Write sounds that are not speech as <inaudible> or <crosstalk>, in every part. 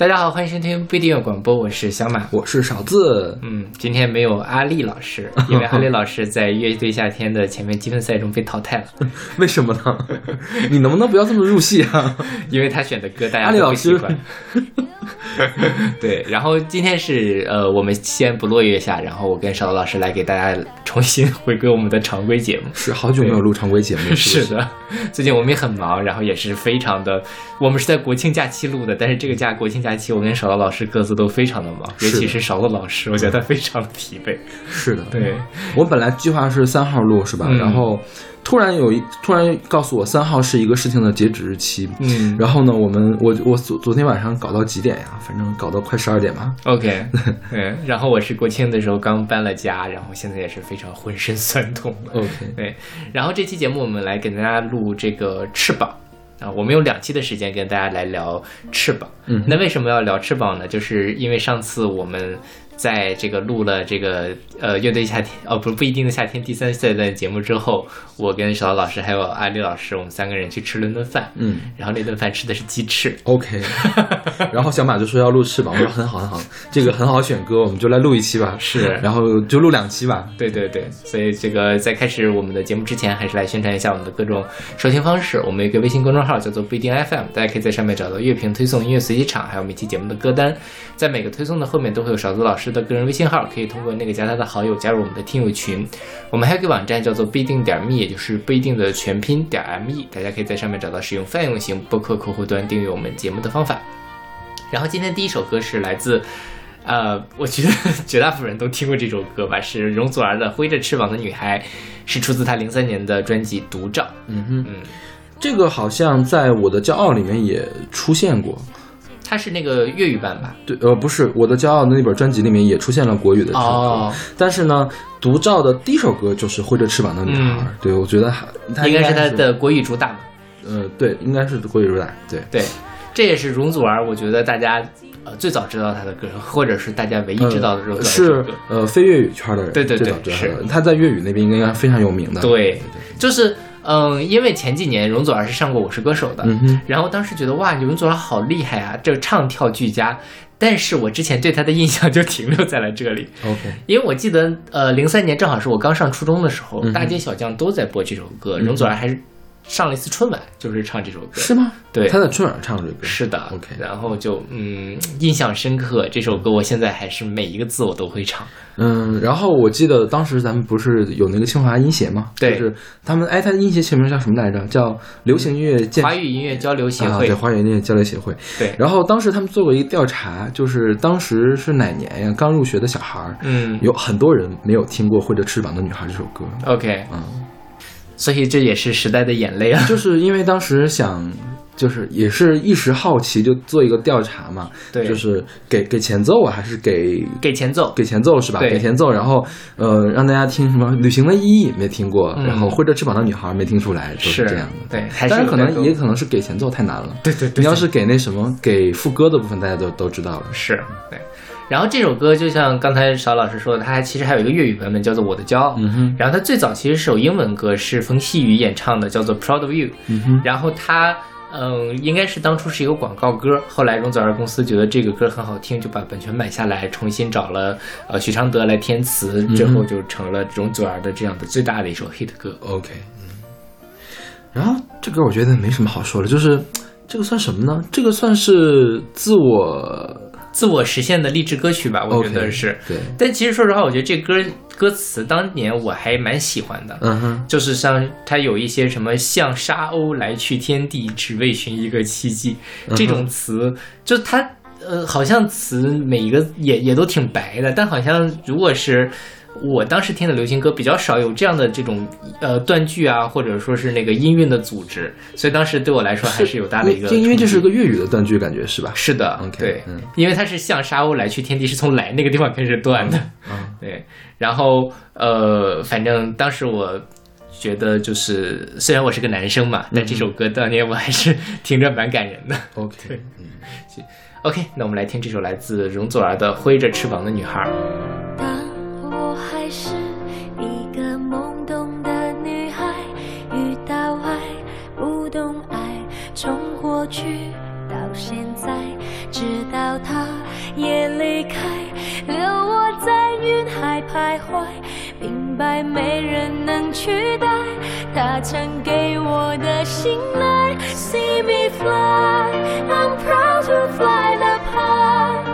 大家好，欢迎收听不一定有广播，我是小马，我是勺子。嗯，今天没有阿丽老师，<laughs> 因为阿丽老师在乐队夏天的前面积分赛中被淘汰了。<laughs> 为什么呢？<laughs> 你能不能不要这么入戏啊？因为他选的歌大家都不喜欢。<laughs> 对，然后今天是呃，我们先不落月下，然后我跟勺子老师来给大家重新回归我们的常规节目。是好久没有录常规节目，<laughs> 是的。最近我们也很忙，然后也是非常的，我们是在国庆假期录的，但是这个假国庆假。期我跟勺子老师各自都非常的忙，尤其是勺子老师，我觉得他非常的疲惫。是的，对我本来计划是三号录是吧？然后突然有一突然告诉我三号是一个事情的截止日期。嗯，然后呢，我们我我昨昨天晚上搞到几点呀？反正搞到快十二点吧。OK，<laughs> 嗯，然后我是国庆的时候刚搬了家，然后现在也是非常浑身酸痛。OK，对，然后这期节目我们来给大家录这个翅膀。啊，我们有两期的时间跟大家来聊翅膀。嗯，那为什么要聊翅膀呢？就是因为上次我们。在这个录了这个呃乐队夏天哦不不一定的夏天第三赛段节目之后，我跟小老师还有阿丽老师，我们三个人去吃了顿饭，嗯，然后那顿饭吃的是鸡翅，OK，<laughs> 然后小马就说要录翅膀，我说很好很好，这个很好选歌，我们就来录一期吧，是，然后就录两期吧，对对对，所以这个在开始我们的节目之前，还是来宣传一下我们的各种收听方式，我们有一个微信公众号叫做不一定 FM，大家可以在上面找到乐评推送、音乐随机场，还有每期节目的歌单，在每个推送的后面都会有勺子老师。的个人微信号可以通过那个加他的好友加入我们的听友群。我们还有个网站叫做不一定点 me，也就是不一定的全拼点 me，大家可以在上面找到使用泛用型播客客户端订阅我们节目的方法。然后今天第一首歌是来自，呃，我觉得 <laughs> 绝大部分人都听过这首歌吧，是容祖儿的《挥着翅膀的女孩》，是出自她零三年的专辑《独照》。嗯哼，嗯，这个好像在我的骄傲里面也出现过。它是那个粤语版吧？对，呃，不是，我的骄傲的那本专辑里面也出现了国语的这首歌，但是呢，独照的第一首歌就是挥着翅膀的女孩。对，我觉得还应该是他的国语主打。呃，对，应该是国语主打。对对，这也是容祖儿，我觉得大家呃最早知道她的歌，或者是大家唯一知道的容祖儿是呃非粤语圈的人，对对对，是她在粤语那边应该非常有名的。对，就是。嗯，因为前几年容祖儿是上过《我是歌手》的，然后当时觉得哇，容祖儿好厉害啊，这唱跳俱佳。但是我之前对她的印象就停留在了这里。OK，因为我记得，呃，零三年正好是我刚上初中的时候，大街小巷都在播这首歌，容祖儿还是。上了一次春晚，就是唱这首歌，是吗？对，他在春晚上唱这首歌，是的。OK，然后就嗯，印象深刻。这首歌我现在还是每一个字我都会唱。嗯，然后我记得当时咱们不是有那个清华音协吗？对，就是他们哎，他的音协全名叫什么来着？叫流行音乐华语音乐交流协会。对，华语音乐交流协会。对。然后当时他们做过一个调查，就是当时是哪年呀？刚入学的小孩儿，嗯，有很多人没有听过《挥着翅膀的女孩》这首歌。OK，嗯。所以这也是时代的眼泪啊！<laughs> 就是因为当时想，就是也是一时好奇，就做一个调查嘛。对，就是给给前奏啊，还是给给前奏？给前奏是吧？给前奏，然后呃，让大家听什么《旅行的意义》没听过，然后挥着翅膀的女孩没听出来，就是这样的。对，但是可能也可能是给前奏太难了。对对对，你要是给那什么给副歌的部分，大家都都知道了。是对。然后这首歌就像刚才邵老师说的，它还其实还有一个粤语版本，叫做《我的骄傲》。嗯哼。然后它最早其实是首英文歌，是冯曦妤演唱的，叫做《Proud of You》。嗯哼。然后它，嗯，应该是当初是一个广告歌。后来容祖儿公司觉得这个歌很好听，就把版权买下来，重新找了呃许常德来填词，之后就成了容祖儿的这样的最大的一首 hit 歌。OK，嗯。然后这歌我觉得没什么好说的，就是这个算什么呢？这个算是自我。自我实现的励志歌曲吧，我觉得是。对。但其实说实话，我觉得这歌歌词当年我还蛮喜欢的。嗯哼。就是像它有一些什么“像沙鸥来去天地，只为寻一个奇迹”这种词，就它呃，好像词每一个也也都挺白的，但好像如果是。我当时听的流行歌比较少有这样的这种呃断句啊，或者说是那个音韵的组织，所以当时对我来说还是有大的一个。就因为这是个粤语的断句，感觉是吧？是的，OK，对，因为它是向沙鸥来去天地，是从来那个地方开始断的。嗯，<laughs> 对。然后呃，反正当时我觉得就是，虽然我是个男生嘛，但这首歌当年我还是听着蛮感人的。OK，嗯，OK，那我们来听这首来自容祖儿的《挥着翅膀的女孩》。我还是一个懵懂的女孩，遇到爱，不懂爱，从过去到现在，直到他也离开，留我在云海徘徊，明白没人能取代。他曾给我的信赖，see me fly，I'm proud to fly the path。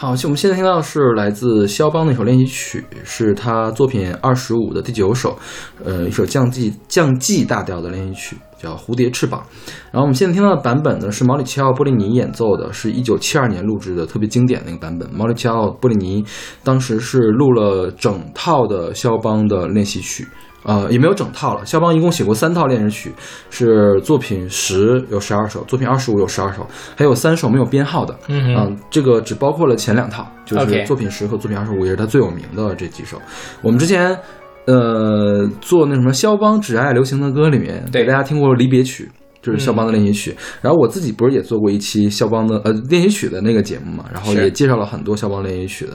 好，我们现在听到的是来自肖邦的一首练习曲，是他作品二十五的第九首，呃，一首降 G 降 G 大调的练习曲，叫《蝴蝶翅膀》。然后我们现在听到的版本呢，是毛里奇奥·波利尼演奏的，是一九七二年录制的，特别经典的一个版本。毛里奇奥·波利尼当时是录了整套的肖邦的练习曲。呃，也没有整套了。肖邦一共写过三套恋人曲，是作品十有十二首，作品二十五有十二首，还有三首没有编号的。嗯嗯、这个只包括了前两套，就是作品十和作品二十五，也是他最有名的这几首。我们之前呃做那什么肖邦只爱流行的歌里面，对给大家听过离别曲。就是肖邦的练习曲，然后我自己不是也做过一期肖邦的呃练习曲的那个节目嘛，然后也介绍了很多肖邦练习曲的，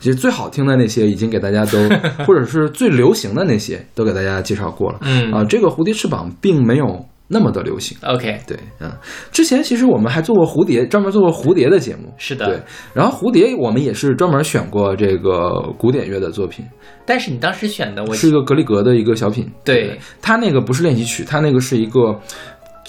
其实最好听的那些已经给大家都，<laughs> 或者是最流行的那些都给大家介绍过了。嗯啊，这个蝴蝶翅膀并没有那么的流行。，OK，对，嗯，之前其实我们还做过蝴蝶，专门做过蝴蝶的节目。是的对，然后蝴蝶我们也是专门选过这个古典乐的作品，但是你当时选的我是一个格里格的一个小品。对他那个不是练习曲，他那个是一个，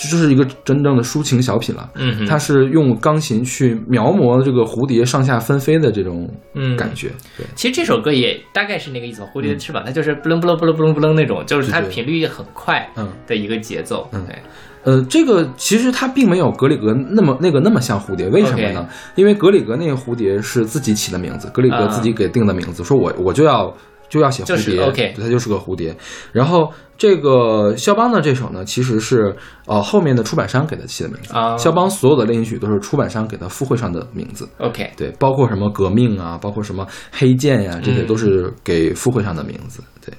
就是一个真正的抒情小品了。嗯它是用钢琴去描摹这个蝴蝶上下纷飞的这种嗯。感觉。对，其实这首歌也大概是那个意思，蝴蝶的翅膀，它就是不楞不楞不楞不楞不楞那种，就是它频率很快嗯的一个节奏。嗯。对，呃，这个其实它并没有格里格那么那个那么像蝴蝶，为什么呢？因为格里格那个蝴蝶是自己起的名字，格里格啊。自己给定的名字，说我我就要就要写就是蝴蝶 OK 对它就是个蝴蝶。然后这个肖邦的这首呢，其实是呃后面的出版商给他起的名字。啊肖邦所有的练习曲都是出版商给他附会上的名字。OK，对，包括什么革命啊，包括什么黑剑呀、这些嗯都是给附会上的名字。对，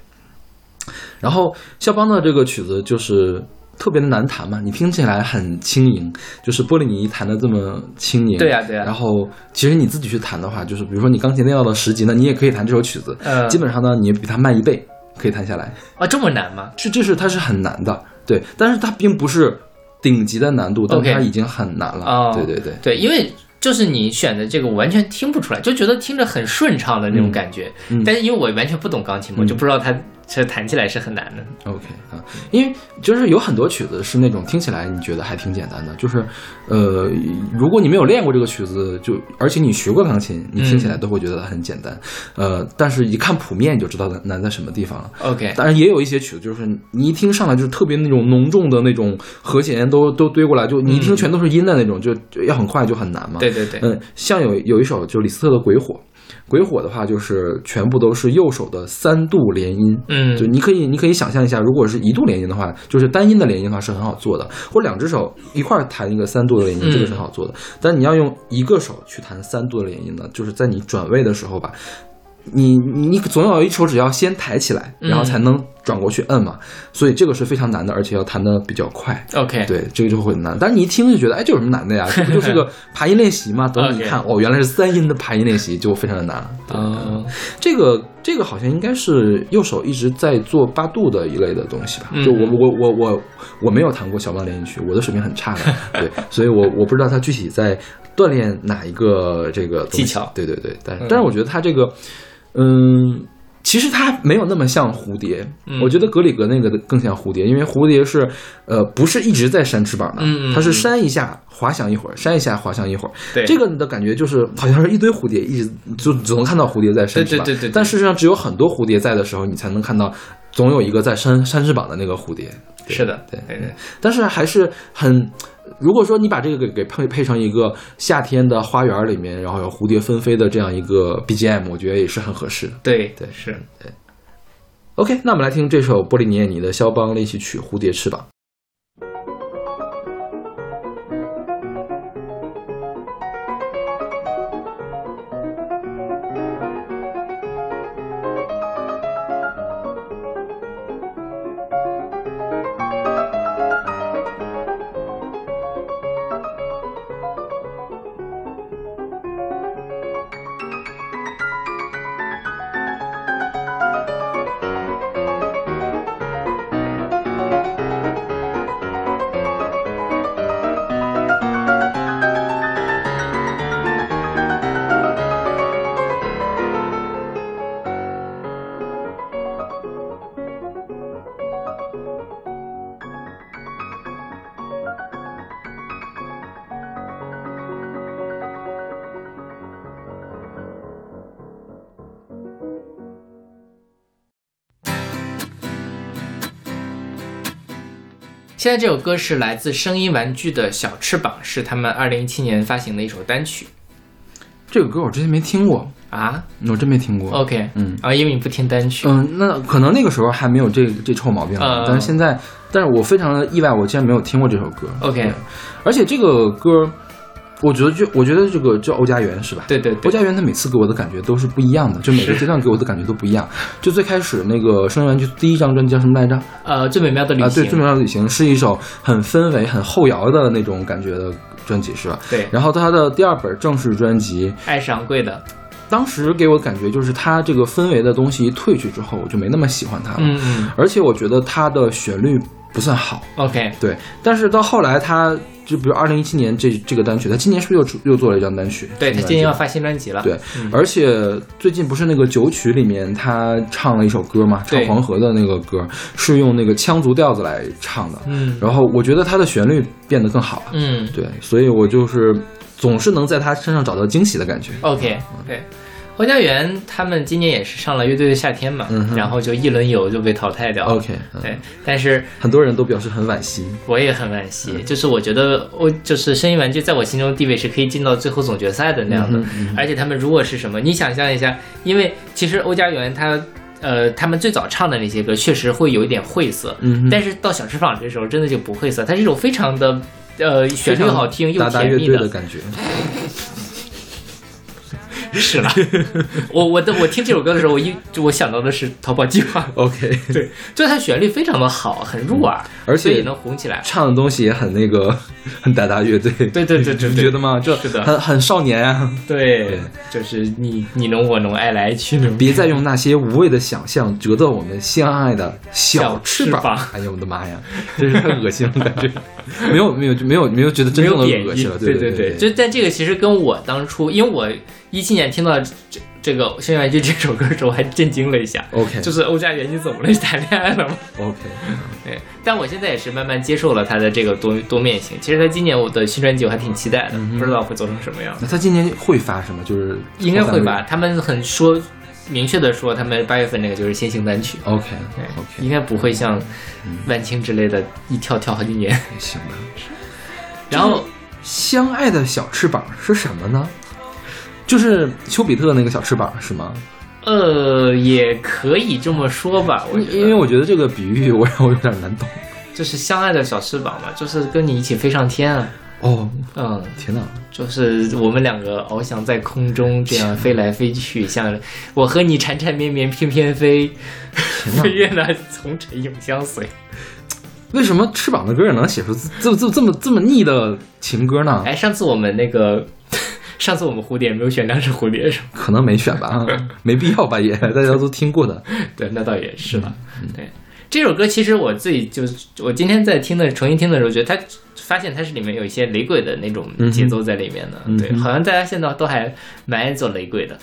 然后肖邦的这个曲子就是特别的难弹嘛，你听起来很轻盈，就是波利尼弹的这么轻盈。对呀对呀然后其实你自己去弹的话，就是比如说你钢琴练到了十级呢，你也可以弹这首曲子。嗯基本上呢，你比它慢一倍可以弹下来。啊，这么难吗？是这是它是很难的，对，但是它并不是顶级的难度，但它已经很难了。哦对对对。对，因为就是你选的这个，我完全听不出来，就觉得听着很顺畅的那种感觉。嗯但是因为我完全不懂钢琴嘛，嗯就不知道它这弹起来是很难的。OK 啊，因为就是有很多曲子是那种听起来你觉得还挺简单的，就是呃，如果你没有练过这个曲子，就而且你学过钢琴，你听起来都会觉得它很简单，呃，但是一看谱面你就知道难难在什么地方了。OK，当然也有一些曲子，就是你一听上来就是特别那种浓重的那种和弦都都堆过来，就你一听全都是音的那种，就就要很快就很难嘛。对对对，嗯，像有有一首就李斯特的《鬼火》，《鬼火》的话就是全部都是右手的三度连音，嗯就你可以你可以想象一下，如果是一度连音的话，就是单音的连音的话是很好做的，或者两只手一块儿弹一个三度的连音，嗯这个是很好做的。但你要用一个手去弹三度的连音呢，就是在你转位的时候吧。你你你总有一手指要先抬起来，然后才能转过去摁嘛，所以这个是非常难的，而且要弹的比较快。OK，对，这个就会很难。但是你一听就觉得，哎，这有什么难的呀？这不就是个 <laughs> 爬音练习吗？等你一看，哦，原来是三音的爬音练习，就非常的难。对嗯这个这个好像应该是右手一直在做八度的一类的东西吧？嗯就我我我我我没有弹过小邦连音曲，我的水平很差的，<laughs> 对，所以我我不知道他具体在锻炼哪一个这个技巧对对对，但嗯但是我觉得他这个，嗯。其实它没有那么像蝴蝶，嗯。我觉得格里格那个的更像蝴蝶，因为蝴蝶是，呃，不是一直在扇翅膀的，它是扇一下滑翔一会儿，扇一下滑翔一会儿，对。这个的感觉就是好像是一堆蝴蝶，一直就只能看到蝴蝶在扇翅膀。对对对对对。但事实上，只有很多蝴蝶在的时候，你才能看到总有一个在扇扇翅膀的那个蝴蝶。是的，对对。对，但是还是很，如果说你把这个给给配配成一个夏天的花园里面，然后有蝴蝶纷飞的这样一个 BGM，我觉得也是很合适的。对对是对。OK，那我们来听这首波利尼耶尼的肖邦练习曲《蝴蝶翅膀》。现在这首歌是来自声音玩具的小翅膀，是他们二零一七年发行的一首单曲这个歌我之前没听过，啊。我真没听过。OK，嗯啊，因为你不听单曲，嗯，那可能那个时候还没有这这臭毛病呢，嗯但是现在，但是我非常的意外，我竟然没有听过这首歌。OK 而且这个歌，我觉得就我觉得这个叫欧家园是吧？对对对，欧家园他每次给我的感觉都是不一样的，就每个阶段给我的感觉都不一样。就最开始那个《声源》就第一张专辑叫什么来着？呃，最美妙的旅行啊，对，《，最美妙的旅行》是一首很氛围、很后摇的那种感觉的专辑，是吧？对，然后他的第二本正式专辑，爱是昂贵的，当时给我的感觉就是他这个氛围的东西一退去之后，我就没那么喜欢他了。嗯嗯而且我觉得他的旋律不算好，，OK，对。但是到后来他，就比如二零一七年这这个单曲，他今年是不是又出又做了一张单曲？对他今年要发新专辑了，对，嗯。而且最近不是那个九曲里面他唱了一首歌嘛，唱黄河的那个歌是用那个羌族调子来唱的，嗯。然后我觉得他的旋律变得更好了，嗯。对，所以我就是总是能在他身上找到惊喜的感觉。，OK，对。欧家园他们今年也是上了乐队的夏天嘛，嗯然后就一轮游就被淘汰掉了。OK，嗯对，但是很多人都表示很惋惜。我也很惋惜，就是我觉得欧就是声音玩具在我心中地位是可以进到最后总决赛的那样的，而且他们如果是什么，你想象一下，因为其实欧家园他呃他们最早唱的那些歌确实会有一点晦涩，嗯但是到小翅膀这时候真的就不晦涩，它是一种非常的呃旋律好听又甜蜜的感觉。<laughs> 是了，<laughs> 我我的我听这首歌的时候，我一就我想到的是逃跑计划，<laughs> OK，对，就它旋律非常的好，很入耳，而且也能红起来。唱的东西也很那个，很达达乐队。对对对对你对觉得吗？就是的很很少年啊！对，就是你你侬我侬，爱来爱去。别再用那些无谓的想象折断我们相爱的小翅小翅膀哎呦我的妈呀，真是太恶心了，感觉没有没有没有没有觉得真正的恶心了，对对对，就但这个其实跟我当初，因为我一七年听到这这个《轩辕剧》这首歌的时候，我还震惊了一下。OK 就是欧家园，你怎么了？你谈恋爱了吗？OK，<laughs> 对，但我现在也是慢慢接受了他的这个多多面性。其实他今年我的新专辑我还挺期待的，不知道会做成什么样。那他今年会发什么？就是应该会吧？他们很说明确的说，他们八月份那个就是先行单曲。OK 对 OK，应该不会像万青之类的，一跳跳好几年。行吧。<laughs> 然后相爱的小翅膀是什么呢？就是丘比特那个小翅膀是吗？呃，也可以这么说吧。我因为我觉得这个比喻我让 <laughs> 我有点难懂。就是相爱的小翅膀嘛，就是跟你一起飞上天啊。哦，嗯，天哪！就是我们两个翱翔在空中，这样飞来飞去，像 <laughs> 我和你缠缠绵绵，翩翩飞，哪飞越那红尘永相随。为什么翅膀的歌也能写出这这这么这么腻的情歌呢？哎，上次我们那个，<laughs> 上次我们蝴蝶没有选两只蝴蝶是吗？可能没选吧，<laughs> 没必要吧，也大家都听过的。对，那倒也是吧。对，这首歌其实我自己就是我今天在听的重新听的时候，觉得它发现它是里面有一些雷鬼的那种节奏在里面的。对，好像大家现在都还蛮爱做雷鬼的。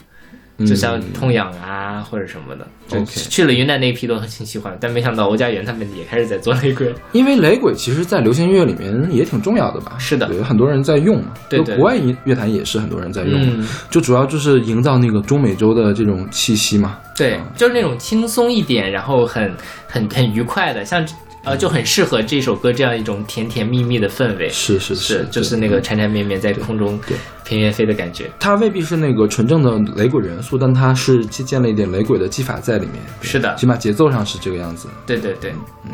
就像痛痒啊或者什么的，就去了云南那一批都很喜欢，但没想到欧家园他们也开始在做雷鬼了。因为雷鬼其实，在流行音乐里面也挺重要的吧？是的对，很多人在用嘛。对国外音乐坛也是很多人在用，嗯就主要就是营造那个中美洲的这种气息嘛。对，就是那种轻松一点，然后很很很愉快的，像呃就很适合这首歌这样一种甜甜蜜蜜的氛围。是是是，就是那个缠缠绵绵在空中对翩翩飞的感觉。它未必是那个纯正的雷鬼元素，但它是借鉴了一点雷鬼的技法在里面。是的起码节奏上是这个样子。对对对，嗯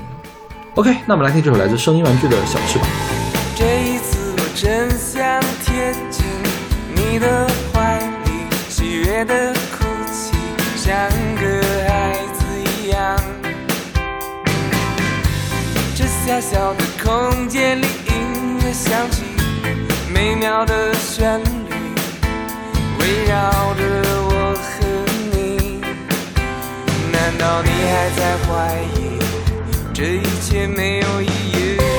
OK，那我们来听这首来自声音玩具的小翅膀。这一次我真想贴近你的怀里，喜悦的哭泣，像狭小的空间里，音乐响起，美妙的旋律围绕着我和你。难道你还在怀疑这一切没有意义？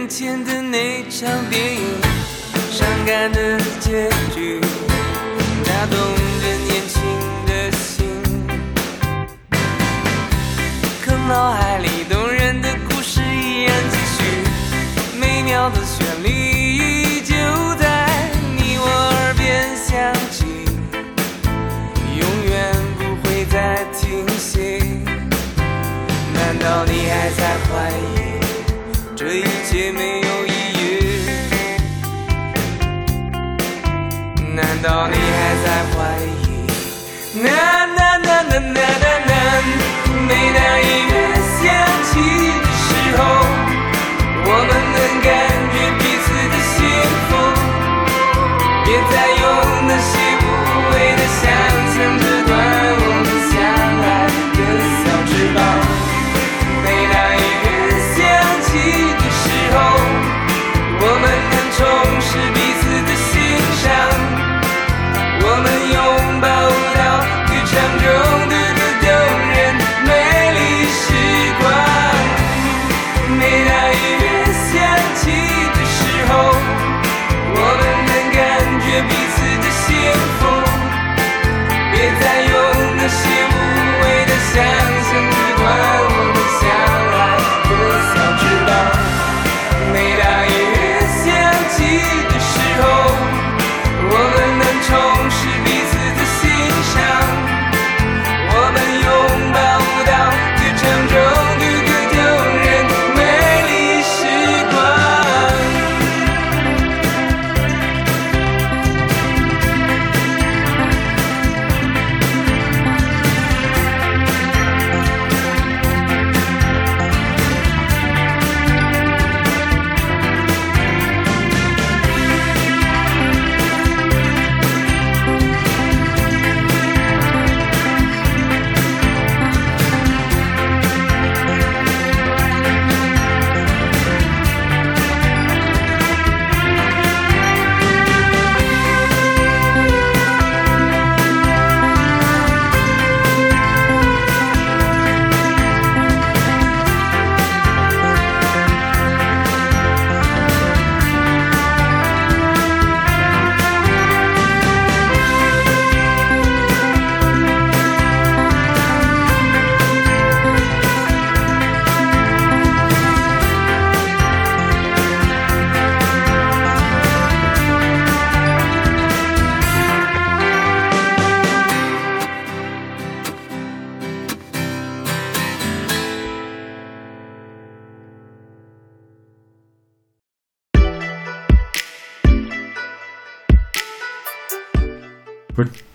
多年前的那场电影，伤感的结局，打动着年轻的心。可脑海里动人的故事依然继续，美妙的旋律依旧在你我耳边响起，永远不会再停息。难道你还在怀疑没有意义。难道你还在怀疑？na na na na na na na 每当音乐响起的时候我们能感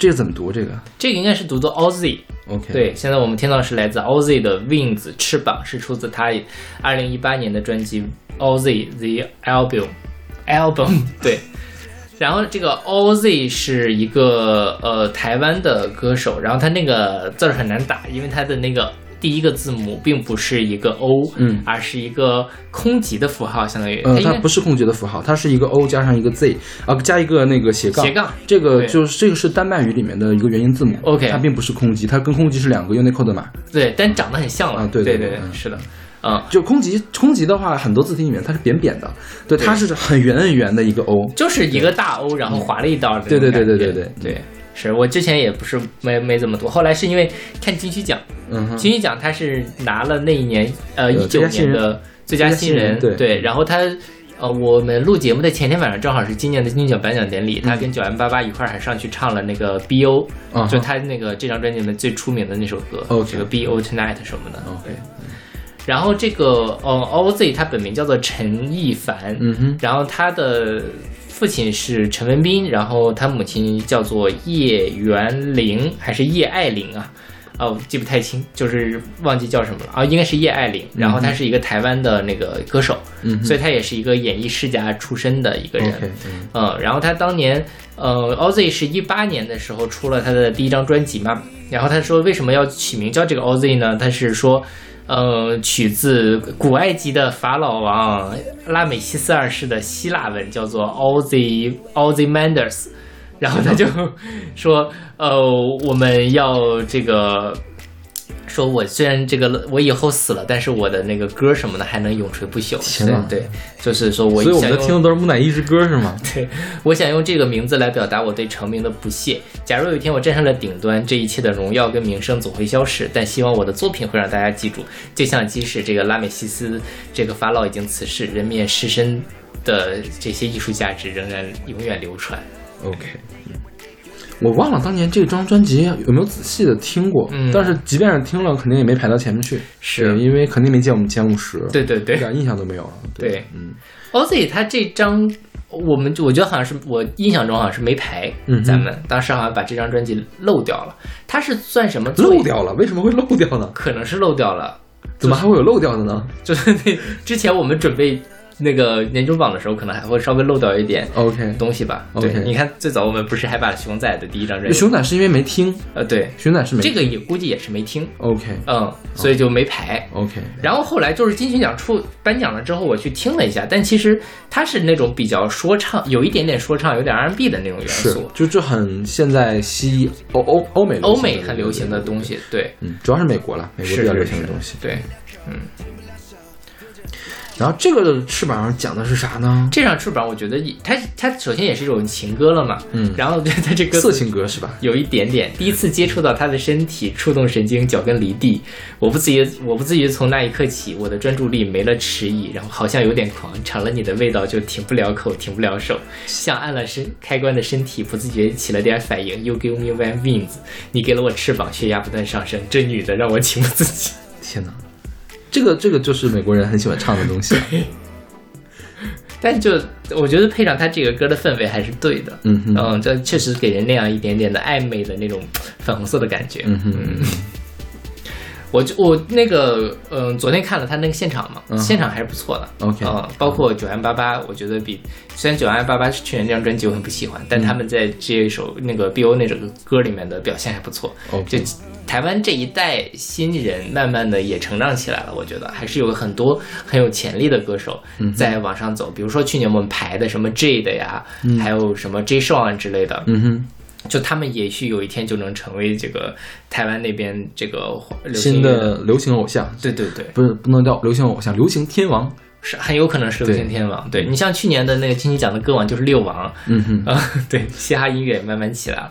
这个怎么读？这个这个应该是读作 Ozzy。OK，对，现在我们听到的是来自 Ozzy 的 Wings 翅膀，是出自他二零一八年的专辑 Ozzy the Album <laughs> Album <laughs> 对。然后这个 Ozzy 是一个呃台湾的歌手，然后他那个字儿很难打，因为他的那个第一个字母并不是一个 O，嗯。而是一个空集的符号，相当于。呃，它不是空集的符号，它是一个 O 加上一个 Z 啊，加一个那个斜杠。斜杠这个就是这个是丹麦语里面的一个元音字母。OK 它并不是空集，它跟空集是两个 Unicode 码。对，但长得很像了，啊对对对是的，啊。就空集，空集的话，很多字体里面它是扁扁的，对，它是很圆很圆的一个 O。就是一个大 O，然后划了一刀的那种对对对对对对。对，是我之前也不是没没怎么读，后来是因为看金曲奖，嗯哼，金曲奖他是拿了那一年呃一九年的最佳新人，最佳新人对然后他。呃，我们录节目的前天晚上正好是今年的金曲奖颁奖典礼，他跟九 M 八八一块儿还上去唱了那个 B.O，、嗯就他那个这张专辑里面最出名的那首歌这个 B.O Tonight 什么的。OK，然后这个呃 OZ 他本名叫做陈亦凡，嗯哼，然后他的父亲是陈文斌，然后他母亲叫做叶元玲还是叶爱玲啊？哦，记不太清，就是忘记叫什么了啊，应该是叶爱玲。然后她是一个台湾的那个歌手，嗯所以她也是一个演艺世家出身的一个人。嗯嗯，然后她当年，呃，Ozzy 是一八年的时候出了他的第一张专辑嘛，然后他说为什么要取名叫这个 Ozzy 呢？他是说，呃，取自古埃及的法老王拉美西斯二世的希腊文，叫做 All the All the Manders，然后他就说，呃，我们要这个。说我虽然这个我以后死了，但是我的那个歌什么的还能永垂不朽。天哪对，就是说我所以我们在听的都是木乃伊之歌是吗？<laughs> 对，我想用这个名字来表达我对成名的不屑。假如有一天我站上了顶端，这一切的荣耀跟名声总会消失，但希望我的作品会让大家记住。就像即使这个拉美西斯这个法老已经辞世，人面狮身的这些艺术价值仍然永远流传。OK，我忘了当年这张专辑有没有仔细的听过，嗯但是即便是听了，肯定也没排到前面去，是因为肯定没见我们前五十，对对对一点印象都没有了。对嗯 Ozzy 他这张，我们我觉得好像是我印象中好像是没排，嗯咱们当时好像把这张专辑漏掉了。他是算什么漏？掉了，为什么会漏掉呢？可能是漏掉了，怎么还会有漏掉的呢就是那之前我们准备那个年终榜的时候，可能还会稍微漏掉一点？OK，东西吧。OK 对，你看最早我们不是还把熊仔的第一张专辑，熊仔是因为没听，呃对，熊仔是没这个也估计也是没听，OK 嗯，所以就没排。OK，然后后来就是金曲奖出颁奖了之后，我去听了一下，但其实它是那种比较说唱，有一点点说唱，有点 R&B 的那种元是素，就这很现在西欧欧欧美欧美很流行的东西，对，嗯，主要是美国了，美国比较流行的东西。对。然后这个的翅膀上讲的是啥呢？这张翅膀，我觉得也它它首先也是一种情歌了嘛，嗯然后它这个色情歌是吧？有一点点，第一次接触到他的身体，触动神经，脚跟离地。我不自觉，我不自觉从那一刻起，我的专注力没了迟疑，然后好像有点狂，尝了你的味道就停不了口，停不了手，像按了身开关的身体不自觉起了点反应。You give me one wings，你给了我翅膀，血压不断上升。这女的让我情不自禁。天哪，这个这个就是美国人很喜欢唱的东西。<laughs> 但就我觉得配上他这个歌的氛围还是对的，嗯哼。嗯，这确实给人那样一点点的暧昧的那种粉红色的感觉，嗯哼。嗯，我就我那个嗯、昨天看了他那个现场嘛，嗯现场还是不错的。OK 嗯，包括九安八八，我觉得比虽然九安八八是去年这张专辑我很不喜欢，但他们在这一首那个 BO 那首歌里面的表现还不错就台湾这一代新人慢慢的也成长起来了，我觉得还是有很多很有潜力的歌手在往上走，比如说去年我们排的什么 J 的呀，还有什么 J Sean 之类的，嗯哼，就他们也许有一天就能成为这个台湾那边这个流行新的流行偶像，对对对，不是不能叫流行偶像，流行天王。是很有可能是流行天王。对你像去年的那个金曲奖的歌王就是六王，嗯哼，啊，<laughs> 对，嘻哈音乐慢慢起来了。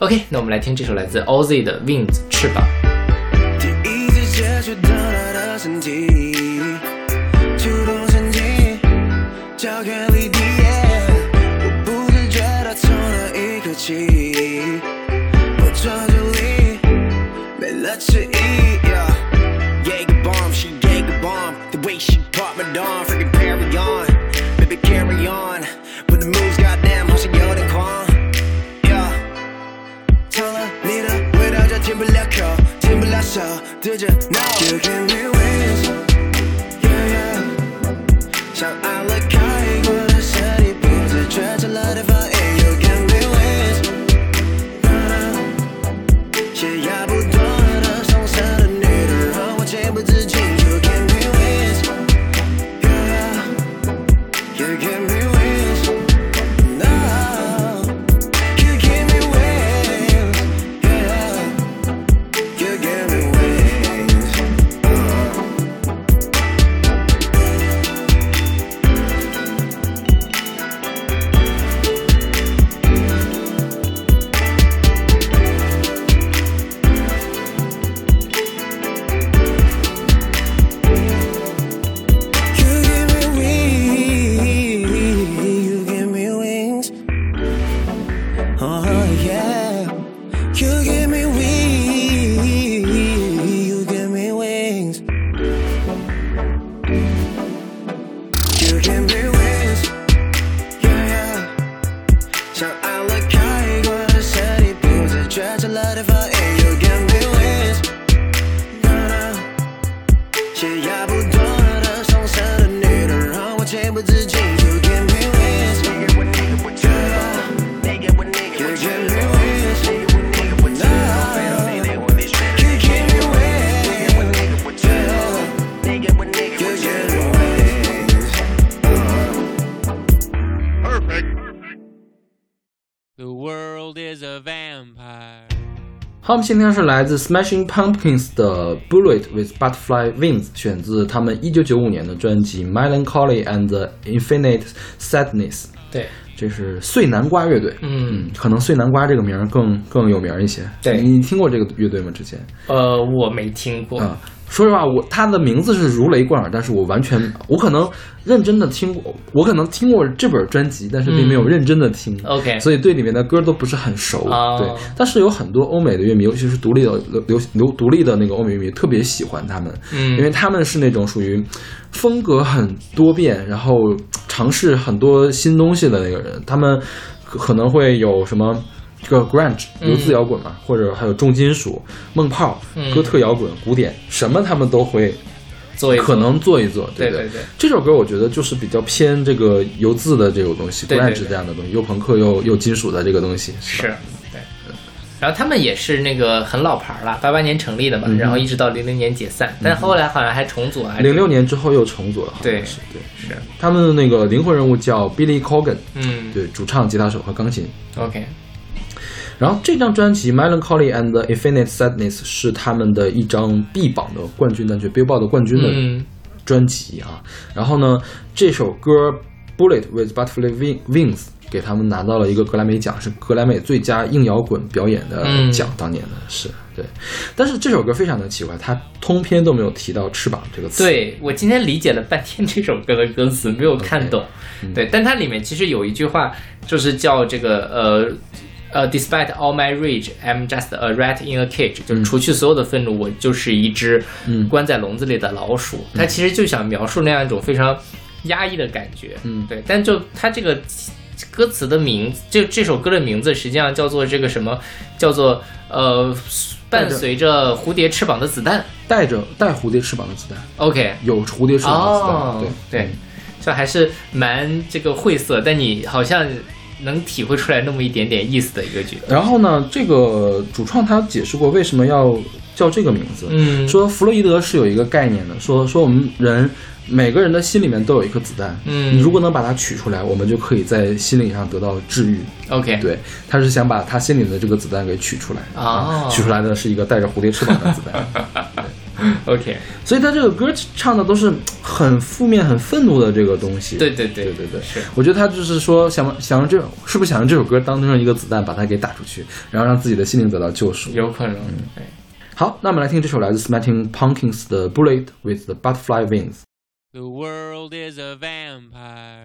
OK，那我们来听这首来自 Ozzy 的《Wings》翅膀。第一次接触到他的身体，触动身体，脚跟离起，我专注力没了迟疑。Yeah. Jaeger bomb, she Jaeger bomb. The way she pop my dawn, freaking carry on, baby carry on. When the moves goddamn 好像有点狂。Yeah. 尝了你的味道，就停不了口，停不了手，对着 No。 好，我们今天是来自 Smashing Pumpkins 的《Bullet with Butterfly Wings》，选自他们一九九五年的专辑《Melancholy and the Infinite Sadness》。对，这是碎南瓜乐队。嗯，可能碎南瓜这个名儿更更有名一些。对你听过这个乐队吗？之前呃，我没听过，啊，说实话，我他的名字是如雷贯耳，但是我完全我可能认真的听过，我可能听过这本专辑，但是并没有嗯认真的听。OK 所以对里面的歌都不是很熟。哦对，但是有很多欧美的乐迷，尤其是独立的流流流独立的那个欧美乐迷，特别喜欢他们，嗯因为他们是那种属于风格很多变，然后尝试很多新东西的那个人。他们可可能会有什么这个 grunge 嗯流字摇滚嘛，或者还有重金属、梦炮、嗯哥特摇滚、古典，什么他们都会做一做可能做一做。对对对对这首歌我觉得就是比较偏这个油字的这种东西对对 grunge 这样的东西，又朋克又又金属的这个东西。是，对。然后他们也是那个很老牌了，八八年成立的嘛，嗯然后一直到零零年解散，但是后来好像还重组，还是零六年之后又重组了，对是对。是，他们的那个灵魂人物叫 Billy Corgan，嗯，对，主唱、吉他手和钢琴。，OK，然后这张专辑《Melancholy and Infinite Sadness》是他们的一张 B 榜的冠军单曲，Billboard 的冠军的嗯专辑啊。然后呢，这首歌《Bullet with Butterfly Wing- Wings》给他们拿到了一个格莱美奖，是格莱美最佳硬摇滚表演的嗯奖，当年的是对。但是这首歌非常的奇怪，它通篇都没有提到“翅膀”这个词。对我今天理解了半天这首歌的歌词，没有看懂。嗯对，但它里面其实有一句话，就是叫这个呃呃，Despite all my rage, I'm just a rat in a cage，就是除去所有的愤怒，我就是一只嗯关在笼子里的老鼠。它其实就想描述那样一种非常压抑的感觉。嗯对，但就他这个。歌词的名字，就这首歌的名字，实际上叫做这个什么，叫做呃，伴随着蝴蝶翅膀的子弹。带着带蝴蝶翅膀的子弹，OK，有蝴蝶翅膀的子弹，哦，对对，这还是蛮这个晦涩，但你好像能体会出来那么一点点意思的一个句子。然后呢，这个主创他解释过为什么要叫这个名字，嗯。说弗洛伊德是有一个概念的，说说我们人每个人的心里面都有一颗子弹，嗯。你如果能把它取出来，我们就可以在心理上得到治愈。OK，对，他是想把他心里的这个子弹给取出来，哦。取出来的是一个带着蝴蝶翅膀的子弹，<laughs> <laughs> OK，所以他这个歌唱的都是很负面、很愤怒的这个东西。对对对对对对，是我觉得他就是说想想让这是不是想让这首歌当成一个子弹，把它给打出去，然后让自己的心灵得到救赎。有可能。嗯对好，那我们来听这首来自 Smashing Pumpkins 的《Bullet with the Butterfly Wings》。The world is a vampire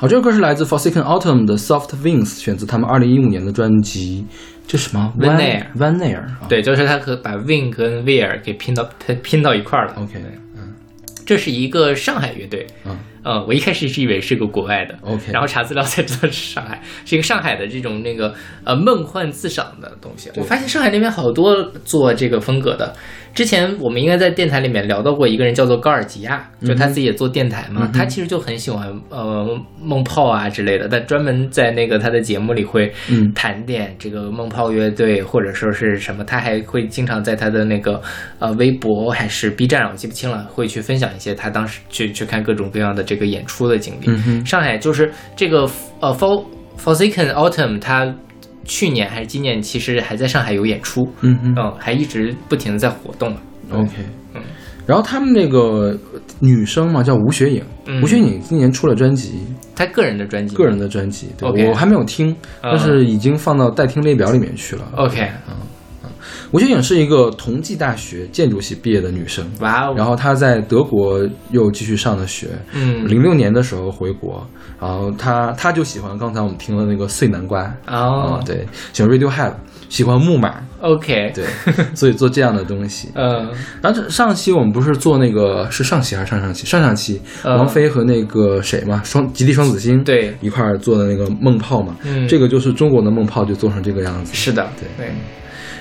好，这首歌是来自 Forsaken Autumn 的 Soft Wings，选自他们二零一五年的专辑。这什么？啊。对，就是他和把 Wing 跟 Weir 给拼到拼拼到一块儿了。，OK 嗯这是一个上海乐队，嗯呃，我一开始是以为是个国外的 OK 然后查资料才知道是上海，是一个上海的这种那个呃梦幻自赏的东西。我发现上海那边好多做这个风格的。之前我们应该在电台里面聊到过一个人叫做高尔吉亚，就他自己也做电台嘛，他其实就很喜欢呃梦泡啊之类的，但专门在那个他的节目里会嗯谈点这个梦泡乐队或者说是什么，他还会经常在他的那个呃微博还是 B 站，我记不清了，会去分享一些他当时去去看各种各样的这个演出的经历。嗯上海就是这个呃 For Forsaken Autumn，他去年还是今年其实还在上海有演出，嗯哼。嗯，还一直不停的在活动。OK，然后他们那个女生嘛叫吴雪颖，嗯。吴雪颖今年出了专辑，她个人的专辑，个人的专辑，对我还没有听，啊但是已经放到待听列表里面去了。OK，吴雪颖是一个同济大学建筑系毕业的女生，哇哦，然后她在德国又继续上的学，嗯。零六年的时候回国，然后她她就喜欢刚才我们听的那个碎南瓜，哦。啊，对，喜欢 Radiohead，喜欢木马，，OK，对，所以做这样的东西。<laughs> 嗯。然后这上期我们不是做那个是上期还是上上期？上上期，嗯。王菲和那个谁嘛，双极地双子星对。一块儿做的那个梦泡嘛，嗯。这个就是中国的梦泡就做成这个样子。是的，对。对，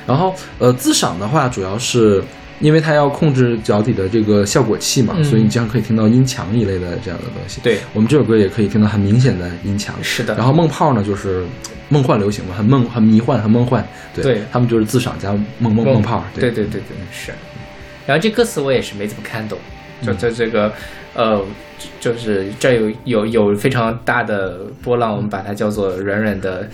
然后呃，自赏的话，主要是因为它要控制脚底的这个效果器嘛，嗯所以你经常可以听到音墙一类的这样的东西。对我们这首歌也可以听到很明显的音墙。是的然后梦泡呢，就是梦幻流行嘛，很梦、很迷幻、很梦幻。对，对他们就是自赏加梦梦梦泡。对对对对是。然后这歌词我也是没怎么看懂，就就这个呃，就就是这有有有非常大的波浪，我们把它叫做软软的呃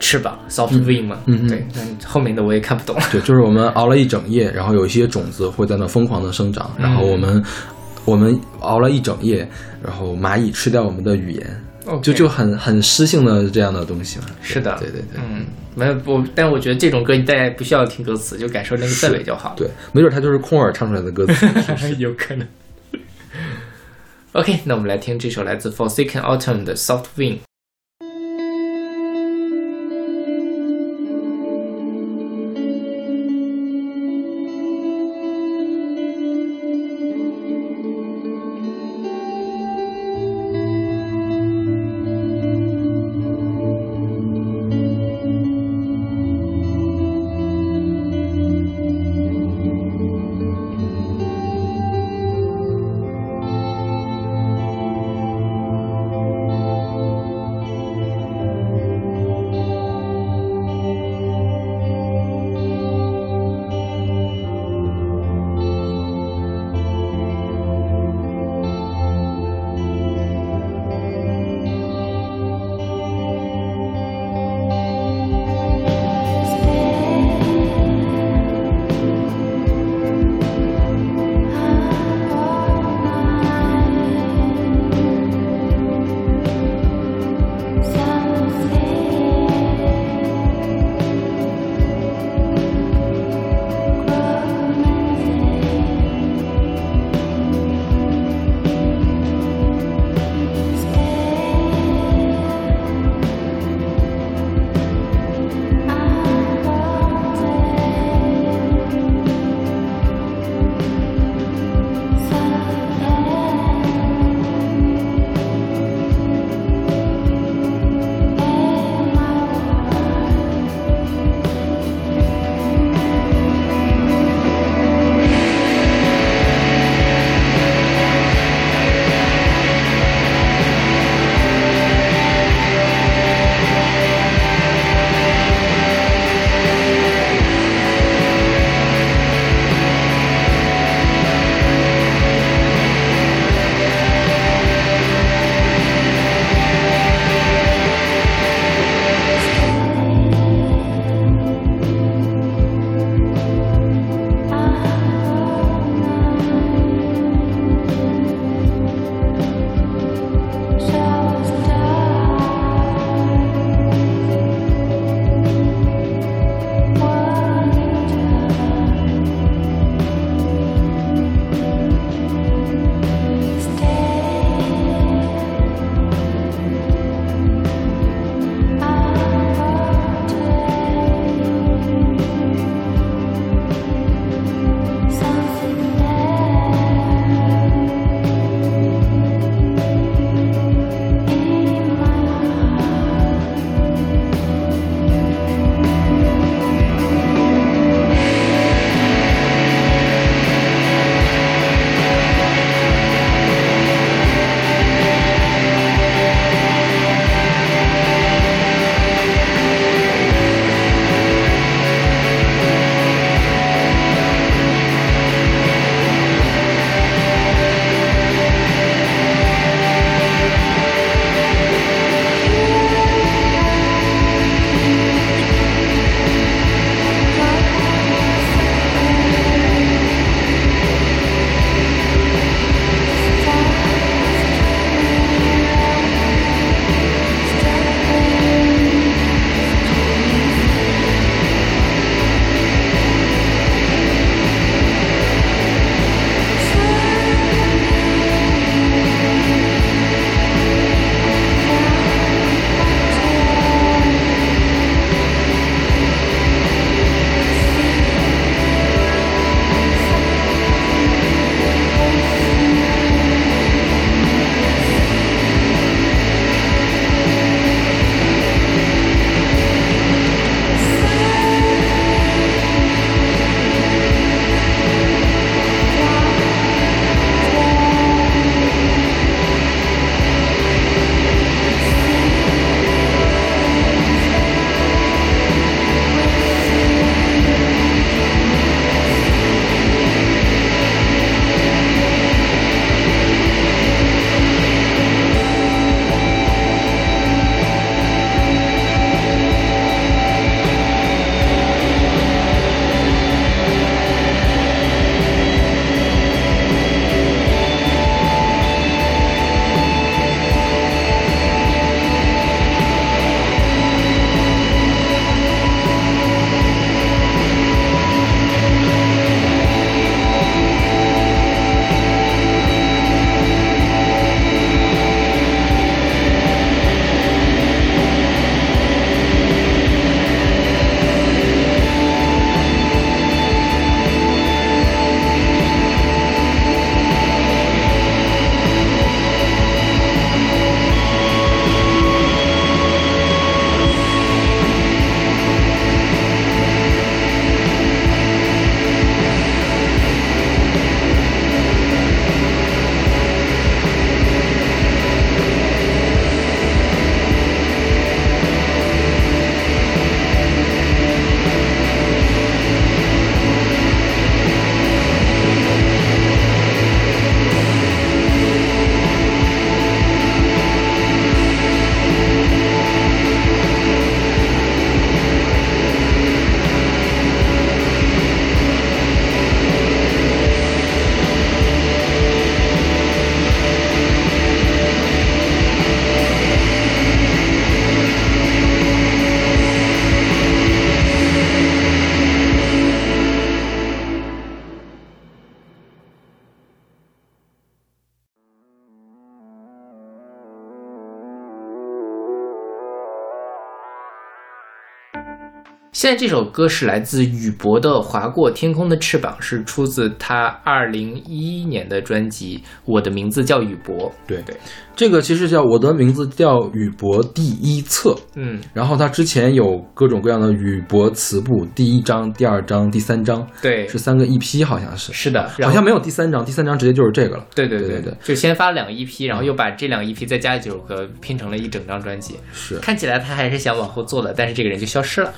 翅膀 （soft wing） 嘛，嗯嗯对，但后面的我也看不懂。对，就是我们熬了一整夜，然后有一些种子会在那疯狂的生长，然后我们、我们熬了一整夜，然后蚂蚁吃掉我们的语言就就很很诗性的这样的东西嘛。是的，对对对。嗯，没有我，但我觉得这种歌大家不需要听歌词，就感受那个氛围就好了。对，没准它就是空耳唱出来的歌词。<laughs> 有可能。<laughs> OK，那我们来听这首来自 Forsaken Autumn 的 Soft Wing。现在这首歌是来自宇舶的《划过天空的翅膀》，是出自他二零一一年的专辑《我的名字叫宇舶》。对对，这个其实叫我的名字叫宇博第一册，嗯，然后他之前有各种各样的宇博词部，第一章、第二章、第三章，对，是三个 EP，好像是，是的，好像没有第三章，第三章直接就是这个了。对对对对就先发了两个 EP，然后又把这两个 EP 再加几首歌拼成了一整张专辑。是看起来他还是想往后做的，但是这个人就消失了。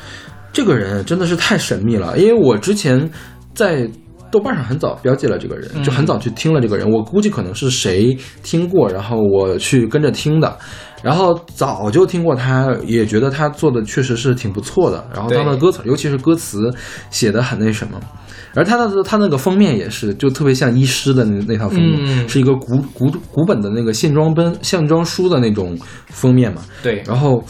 这个人真的是太神秘了，因为我之前在豆瓣上很早标记了这个人，嗯。就很早去听了这个人，我估计可能是谁听过，然后我去跟着听的，然后早就听过他，也觉得他做的确实是挺不错的，然后他的歌词，尤其是歌词写的很那什么。而他的他那个封面也是，就特别像医师的那那套封面，嗯。是一个古古古本的那个线装本线装书的那种封面嘛。对，然后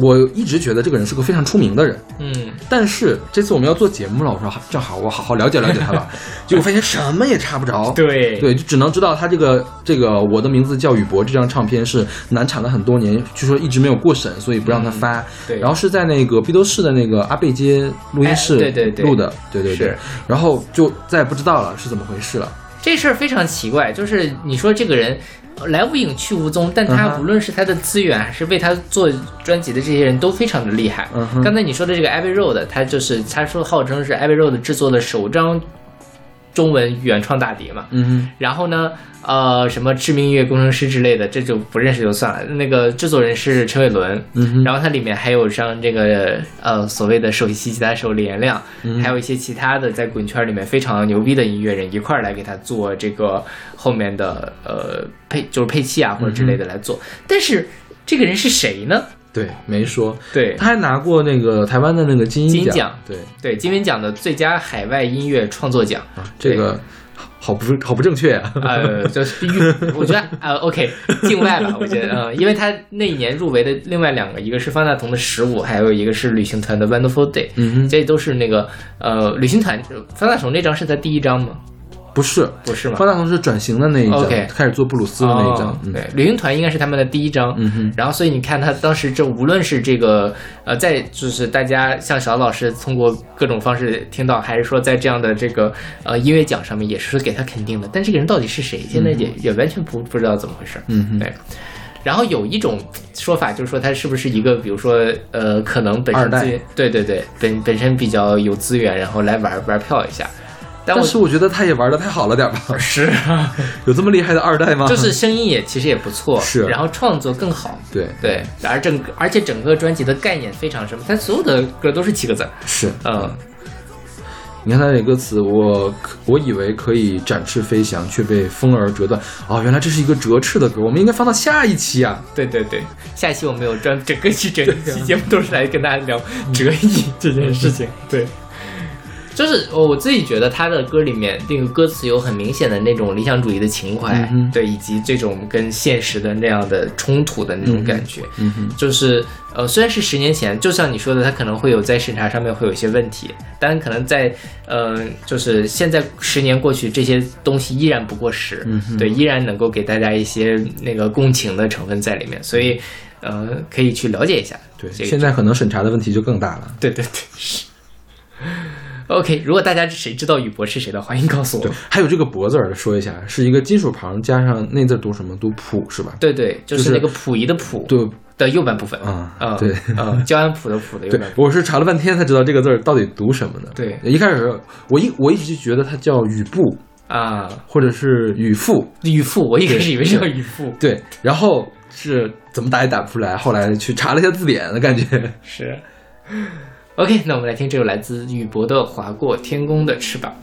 我一直觉得这个人是个非常出名的人，嗯，但是这次我们要做节目了，我说正好我好好了解了解他吧，<laughs> 结果发现什么也查不着。对对，就只能知道他这个这个我的名字叫宇博这张唱片是难产了很多年，据说一直没有过审，所以不让他发。嗯对然后是在那个碧都市的那个阿贝街录音室哎对对对录的，对对对。然后就再也不知道了是怎么回事了。这事儿非常奇怪，就是你说这个人呃来无影去无踪，但他无论是他的资源还是为他做专辑的这些人都非常的厉害。刚才你说的这个 Abbey Road，他就是他说号称是 Abbey Road 制作的首张中文原创大碟嘛。嗯然后呢，呃，什么知名音乐工程师之类的，这就不认识就算了。那个制作人是陈伟伦，嗯哼然后它里面还有像这个呃所谓的首席吉他手李延亮，嗯还有一些其他的在滚圈里面非常牛逼的音乐人一块儿来给他做这个后面的呃配就是配器啊或者之类的来做。但是这个人是谁呢？对，没说。对他还拿过那个台湾的那个金鹰金奖对对，金鹰奖的最佳海外音乐创作奖。啊，这个好不好不正确啊。呃，就是预，我觉得呃，OK，境外吧，我觉得，呃，因为他那一年入围的另外两个，一个是方大同的《十五》，还有一个是旅行团的《Wonderful Day》，嗯哼，这都是那个呃，旅行团方大同那张是他第一张吗？不是，不是吗？方大同是转型的那一张 OK 开始做布鲁斯的那一张。对，旅行团应该是他们的第一张。嗯哼，然后，所以你看他当时这无论是这个呃，在就是大家像小老师通过各种方式听到，还是说在这样的这个呃音乐奖上面，也是给他肯定的。但这个人到底是谁，现在也、也完全不不知道怎么回事。嗯哼，对。然后有一种说法就是说他是不是一个，比如说呃，可能本身对对对，本本身比较有资源，然后来玩玩票一下。但我但是我觉得他也玩的太好了点吧？<laughs> 是 <laughs> 有这么厉害的二代吗？就是声音也其实也不错，<laughs> 是然后创作更好。对，对，而整个而且整个专辑的概念非常深，他所有的歌都是七个字，是，嗯，你看他这歌词，我我以为可以展翅飞翔，却被风儿折断。哦，原来这是一个折翅的歌，我们应该放到下一期啊。对对对。下一期我们有专整个期整期节目都是来跟大家聊折翼这件事情，对。就是我自己觉得他的歌里面那个歌词有很明显的那种理想主义的情怀，嗯对，以及这种跟现实的那样的冲突的那种感觉。嗯哼，就是呃，虽然是十年前，就像你说的，他可能会有在审查上面会有一些问题，但可能在呃，就是现在十年过去，这些东西依然不过时，嗯哼对，依然能够给大家一些那个共情的成分在里面，所以呃，可以去了解一下。对，这个现在可能审查的问题就更大了。对对对是。OK，如果大家谁知道宇博是谁的话，欢迎告诉我对。，还有这个“博”字儿，说一下，是一个金属旁加上那字儿读什么？读溥是吧？对对，就就是是那个溥仪的溥对的右半部分啊嗯对嗯，焦安溥的溥的右半，部分。我是查了半天才知道这个字儿到底读什么的。对一开始我一我一直就觉得它叫雨布啊，或者是雨父，雨父，我一开始以为是叫对雨父，对，然后是怎么打也打不出来，后来去查了一下字典的感觉。是。OK，那我们来听这首来自宇博的《划过天空的翅膀》。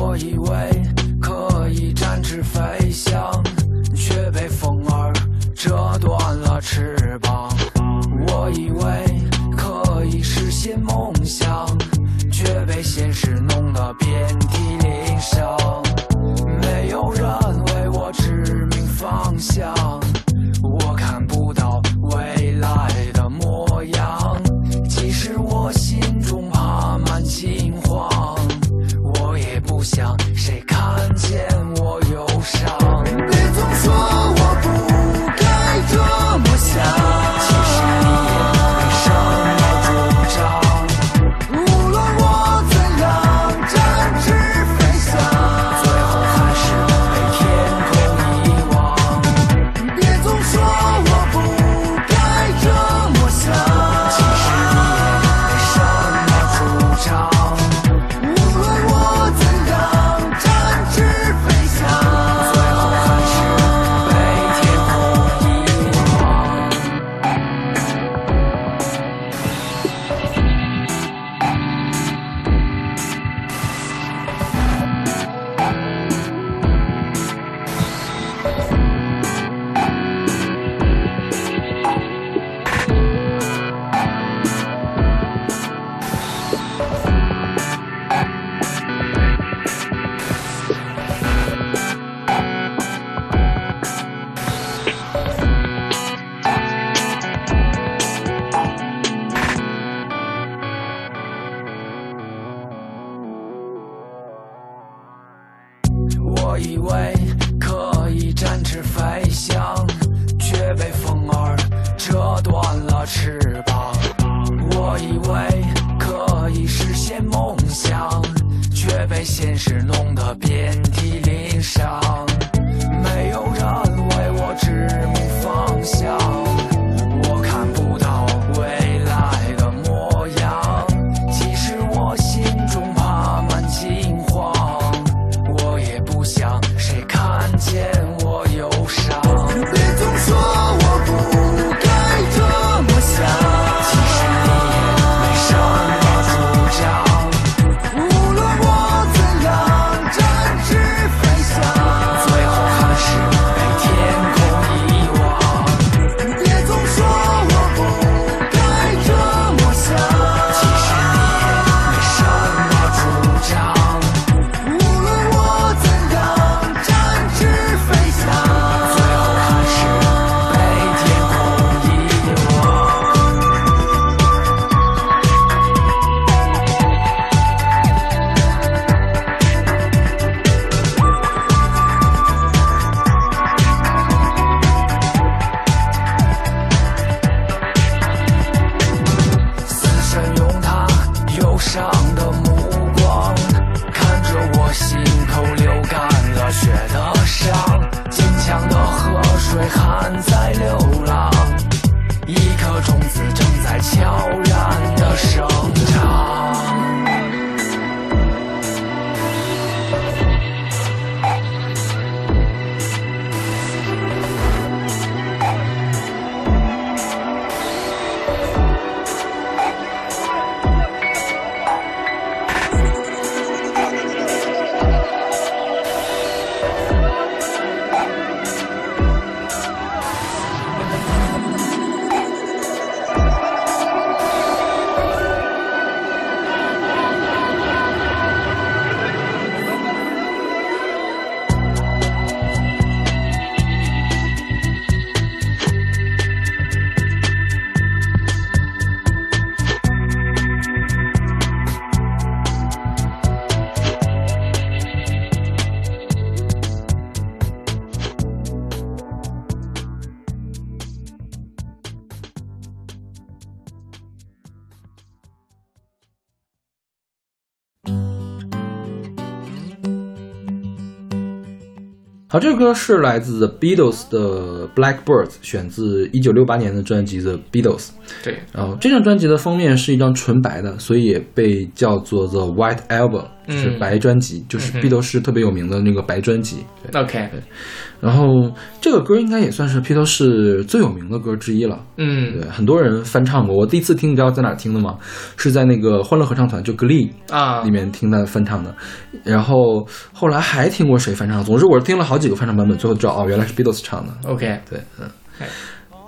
我以为可以展翅飞翔，却被风儿折断了翅膀。我以为可以实现梦想，却被现实弄得变想谁看见我忧伤。好，这首歌是来自 The Beatles 的《Blackbirds》，选自一九六八年的专辑《The Beatles》。对，然后这张专辑的封面是一张纯白的，所以也被叫做 The White Album，就是嗯白专辑，就是嗯哼披头士特别有名的那个白专辑。对，OK，然后这个歌应该也算是披头士最有名的歌之一了。嗯对，很多人翻唱过。我第一次听，你知道在哪听的吗？是在那个欢乐合唱团，就 Glee 啊里，面听他翻唱的。然后后来还听过谁翻唱？总之我是听了好几个翻唱版本，最后知道哦，原来是 Beatles 唱的。OK，对，嗯哎，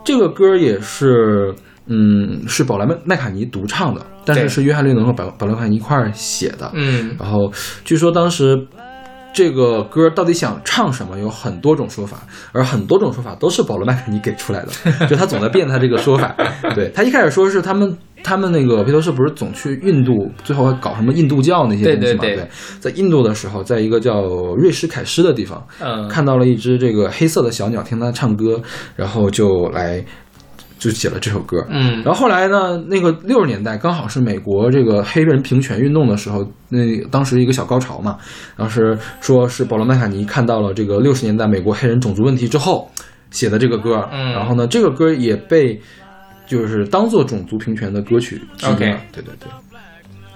这个歌也是，嗯，是宝莱麦卡尼独唱的，但是是约翰列侬和保保罗麦卡尼一块儿写的。嗯然后据说当时这个歌到底想唱什么，有很多种说法，而很多种说法都是保罗麦肯尼给出来的，<laughs> 就他总在变他这个说法。对他一开始说是他们。他们那个披头士不是总去印度，最后还搞什么印度教那些东西嘛？对对对在印度的时候，在一个叫瑞士凯诗的地方，嗯，看到了一只这个黑色的小鸟，听它唱歌，然后就来就写了这首歌。嗯然后后来呢，那个六十年代刚好是美国这个黑人平权运动的时候，那当时一个小高潮嘛。当时说是保罗麦卡尼看到了这个六十年代美国黑人种族问题之后写的这个歌。嗯然后呢，这个歌也被就是当做种族平权的歌曲之一了。对对对，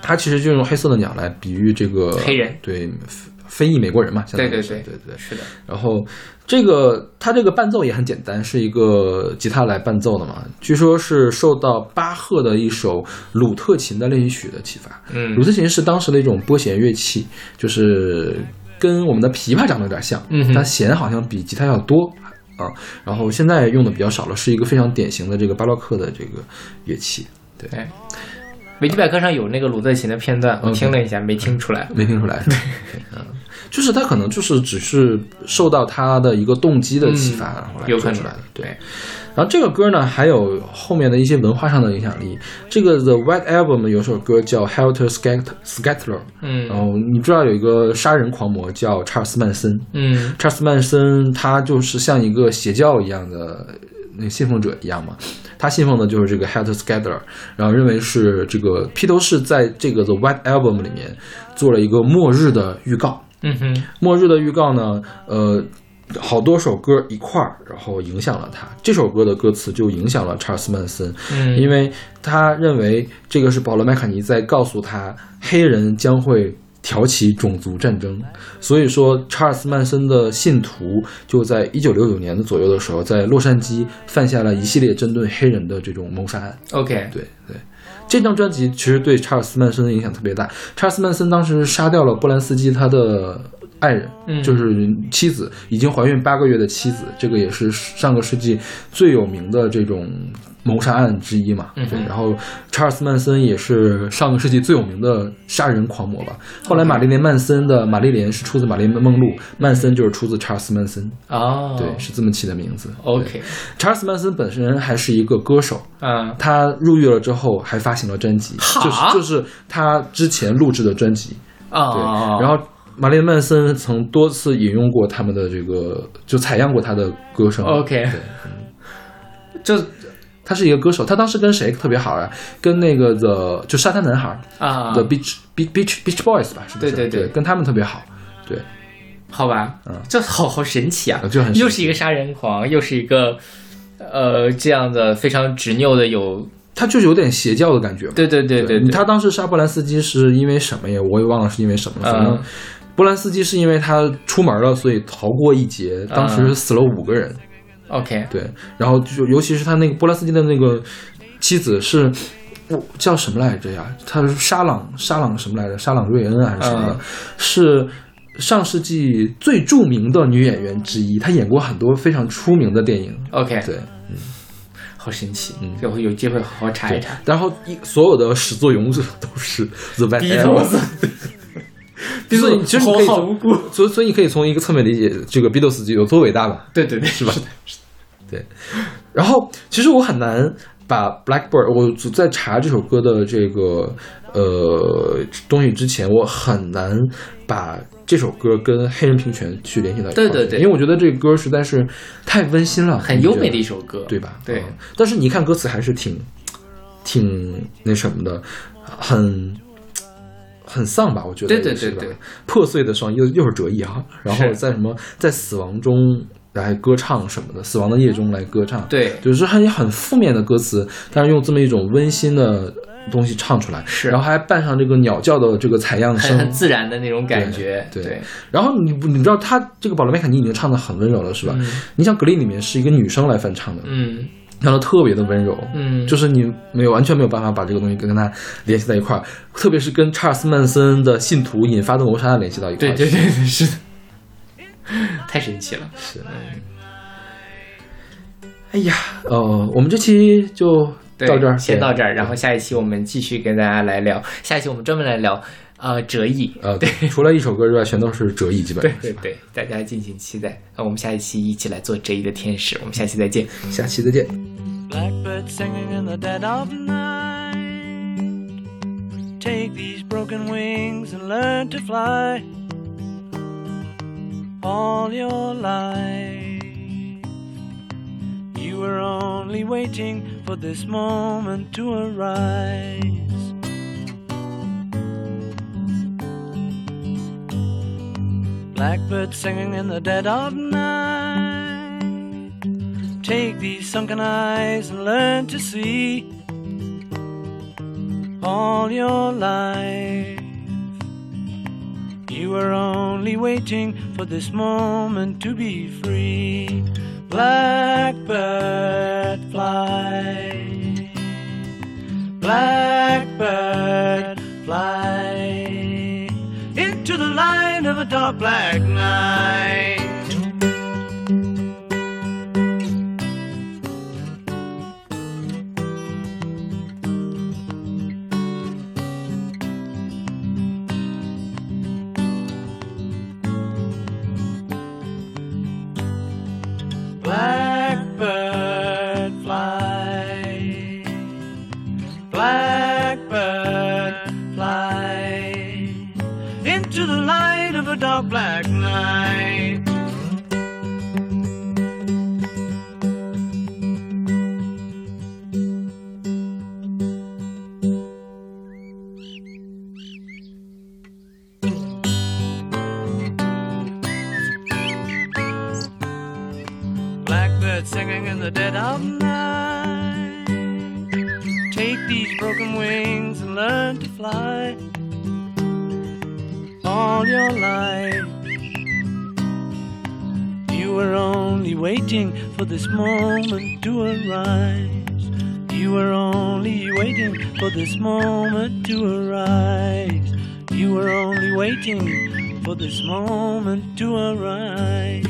他其实就用黑色的鸟来比喻这个黑人对非非裔美国人嘛，对对对对对。是的，然后这个它这个伴奏也很简单，是一个吉他来伴奏的嘛。据说是受到巴赫的一首鲁特琴的练习曲的启发。嗯鲁特琴是当时的一种拨弦乐器，就是跟我们的琵琶长得有点像，嗯哼它弦好像比吉他要多。啊，然后现在用的比较少了，是一个非常典型的这个巴洛克的这个乐器。对，维基百科上有那个鲁特琴的片段，我听了一下，没听出来。没听出来，对 <laughs> 嗯，就是他可能就是只是受到他的一个动机的启发，然后来有可能做出来的，对。然后这个歌呢，还有后面的一些文化上的影响力。这个 The White Album 有首歌叫 Helter Skelter 嗯然后你知道有一个杀人狂魔叫查尔斯曼森，嗯查尔斯曼森他就是像一个邪教一样的那个信奉者一样嘛，他信奉的就是这个 Helter Skelter，然后认为是这个披头士在这个 The White Album 里面做了一个末日的预告。嗯哼，末日的预告呢，呃，好多首歌一块儿，然后影响了他。这首歌的歌词就影响了查尔斯曼森，嗯因为他认为这个是保罗麦卡尼在告诉他，黑人将会挑起种族战争。所以说，查尔斯曼森的信徒就在一九六九年的左右的时候，在洛杉矶犯下了一系列针对黑人的这种谋杀案。OK，对对，这张专辑其实对查尔斯曼森的影响特别大。查尔斯曼森当时杀掉了波兰斯基他的爱人，嗯就是妻子，已经怀孕八个月的妻子，这个也是上个世纪最有名的这种谋杀案之一嘛。嗯对，然后查尔斯曼森也是上个世纪最有名的杀人狂魔吧。后来玛丽莲曼森的玛丽莲是出自玛丽莲梦露，曼森就是出自查尔斯曼森，哦，对，是这么起的名字。OK，查尔斯曼森本身还是一个歌手，啊，他入狱了之后还发行了专辑，就是就是他之前录制的专辑。啊对，啊，然后玛丽莲曼森曾多次引用过他们的这个，就采样过他的歌声。OK 对，嗯，就他是一个歌手，他当时跟谁特别好啊？跟那个 The 就沙滩男孩啊 The Beach Beach Beach Beach Boys 吧？是不是？对对对跟他们特别好。对，好吧，嗯这好好神奇啊，就很又是一个杀人狂，又是一个呃这样的非常执拗的有，他就是有点邪教的感觉嘛。对对对对对，他当时杀波兰斯基是因为什么呀？我也忘了是因为什么了。反正嗯波兰斯基是因为他出门了，所以逃过一劫。当时嗯死了五个人。OK，对，然后就尤其是他那个波兰斯基的那个妻子是。叫什么来着呀？他是沙朗沙朗什么来着？沙朗瑞恩还是什么的？嗯是上世纪最著名的女演员之一。她演过很多非常出名的电影。OK，对，嗯好神奇，嗯这回有机会好好查一查。然后一所有的始作俑者都是 The White <laughs> <laughs> <laughs> 所以其实你可以从好好无辜，所以所以你可以从一个侧面理解这个 Beatles 有多伟大嘛？<laughs> 对对对，是吧？对。然后其实我很难把 Blackbird，我在查这首歌的这个呃东西之前，我很难把这首歌跟黑人平权去联系到一块对对对因为我觉得这个歌实在是太温馨了，很优美的一首歌，对吧？对嗯但是你一看歌词还是挺挺那什么的，很。很丧吧，我觉得对对对对。破碎的双又又是折翼哈，然后在什么在死亡中来歌唱什么的，死亡的夜中来歌唱，对。就是很很负面的歌词，但是用这么一种温馨的东西唱出来，是。然后还伴上这个鸟叫的这个采样声，很很自然的那种感觉，对对，然后你不你知道他这个保罗麦卡尼已经唱的很温柔了，是吧？嗯。你像格林里面是一个女生来翻唱的，嗯唱的特别的温柔，嗯，就是你没有完全没有办法把这个东西跟跟他联系在一块儿，特别是跟查尔斯曼森的信徒引发的谋杀案联系到一块儿。对对对对，是的，太神奇了，是。哎呀，呃，我们这期就到这儿，先到这儿，然后下一期我们继续跟大家来聊，下一期我们专门来聊呃折翼，呃，对，除了一首歌之外，全都是折翼，基本上。对对对，大家敬请期待。那我们下一期一起来做折翼的天使，我们下期再见。下期再见。Blackbird singing in the dead of night. Take these broken wings and learn to fly. All your life, you were only waiting for this moment to arise. Blackbird singing in the dead of night. Take these sunken eyes and learn to see all your life. You were only waiting for this moment to be free. Blackbird fly. Blackbird fly the light of a dark black night. Black night. Blackbird singing in the dead of night. Take these broken wings and learn to fly all your life. You were only waiting for this moment to arise. You were only waiting for this moment to arise. You were only waiting for this moment to arise.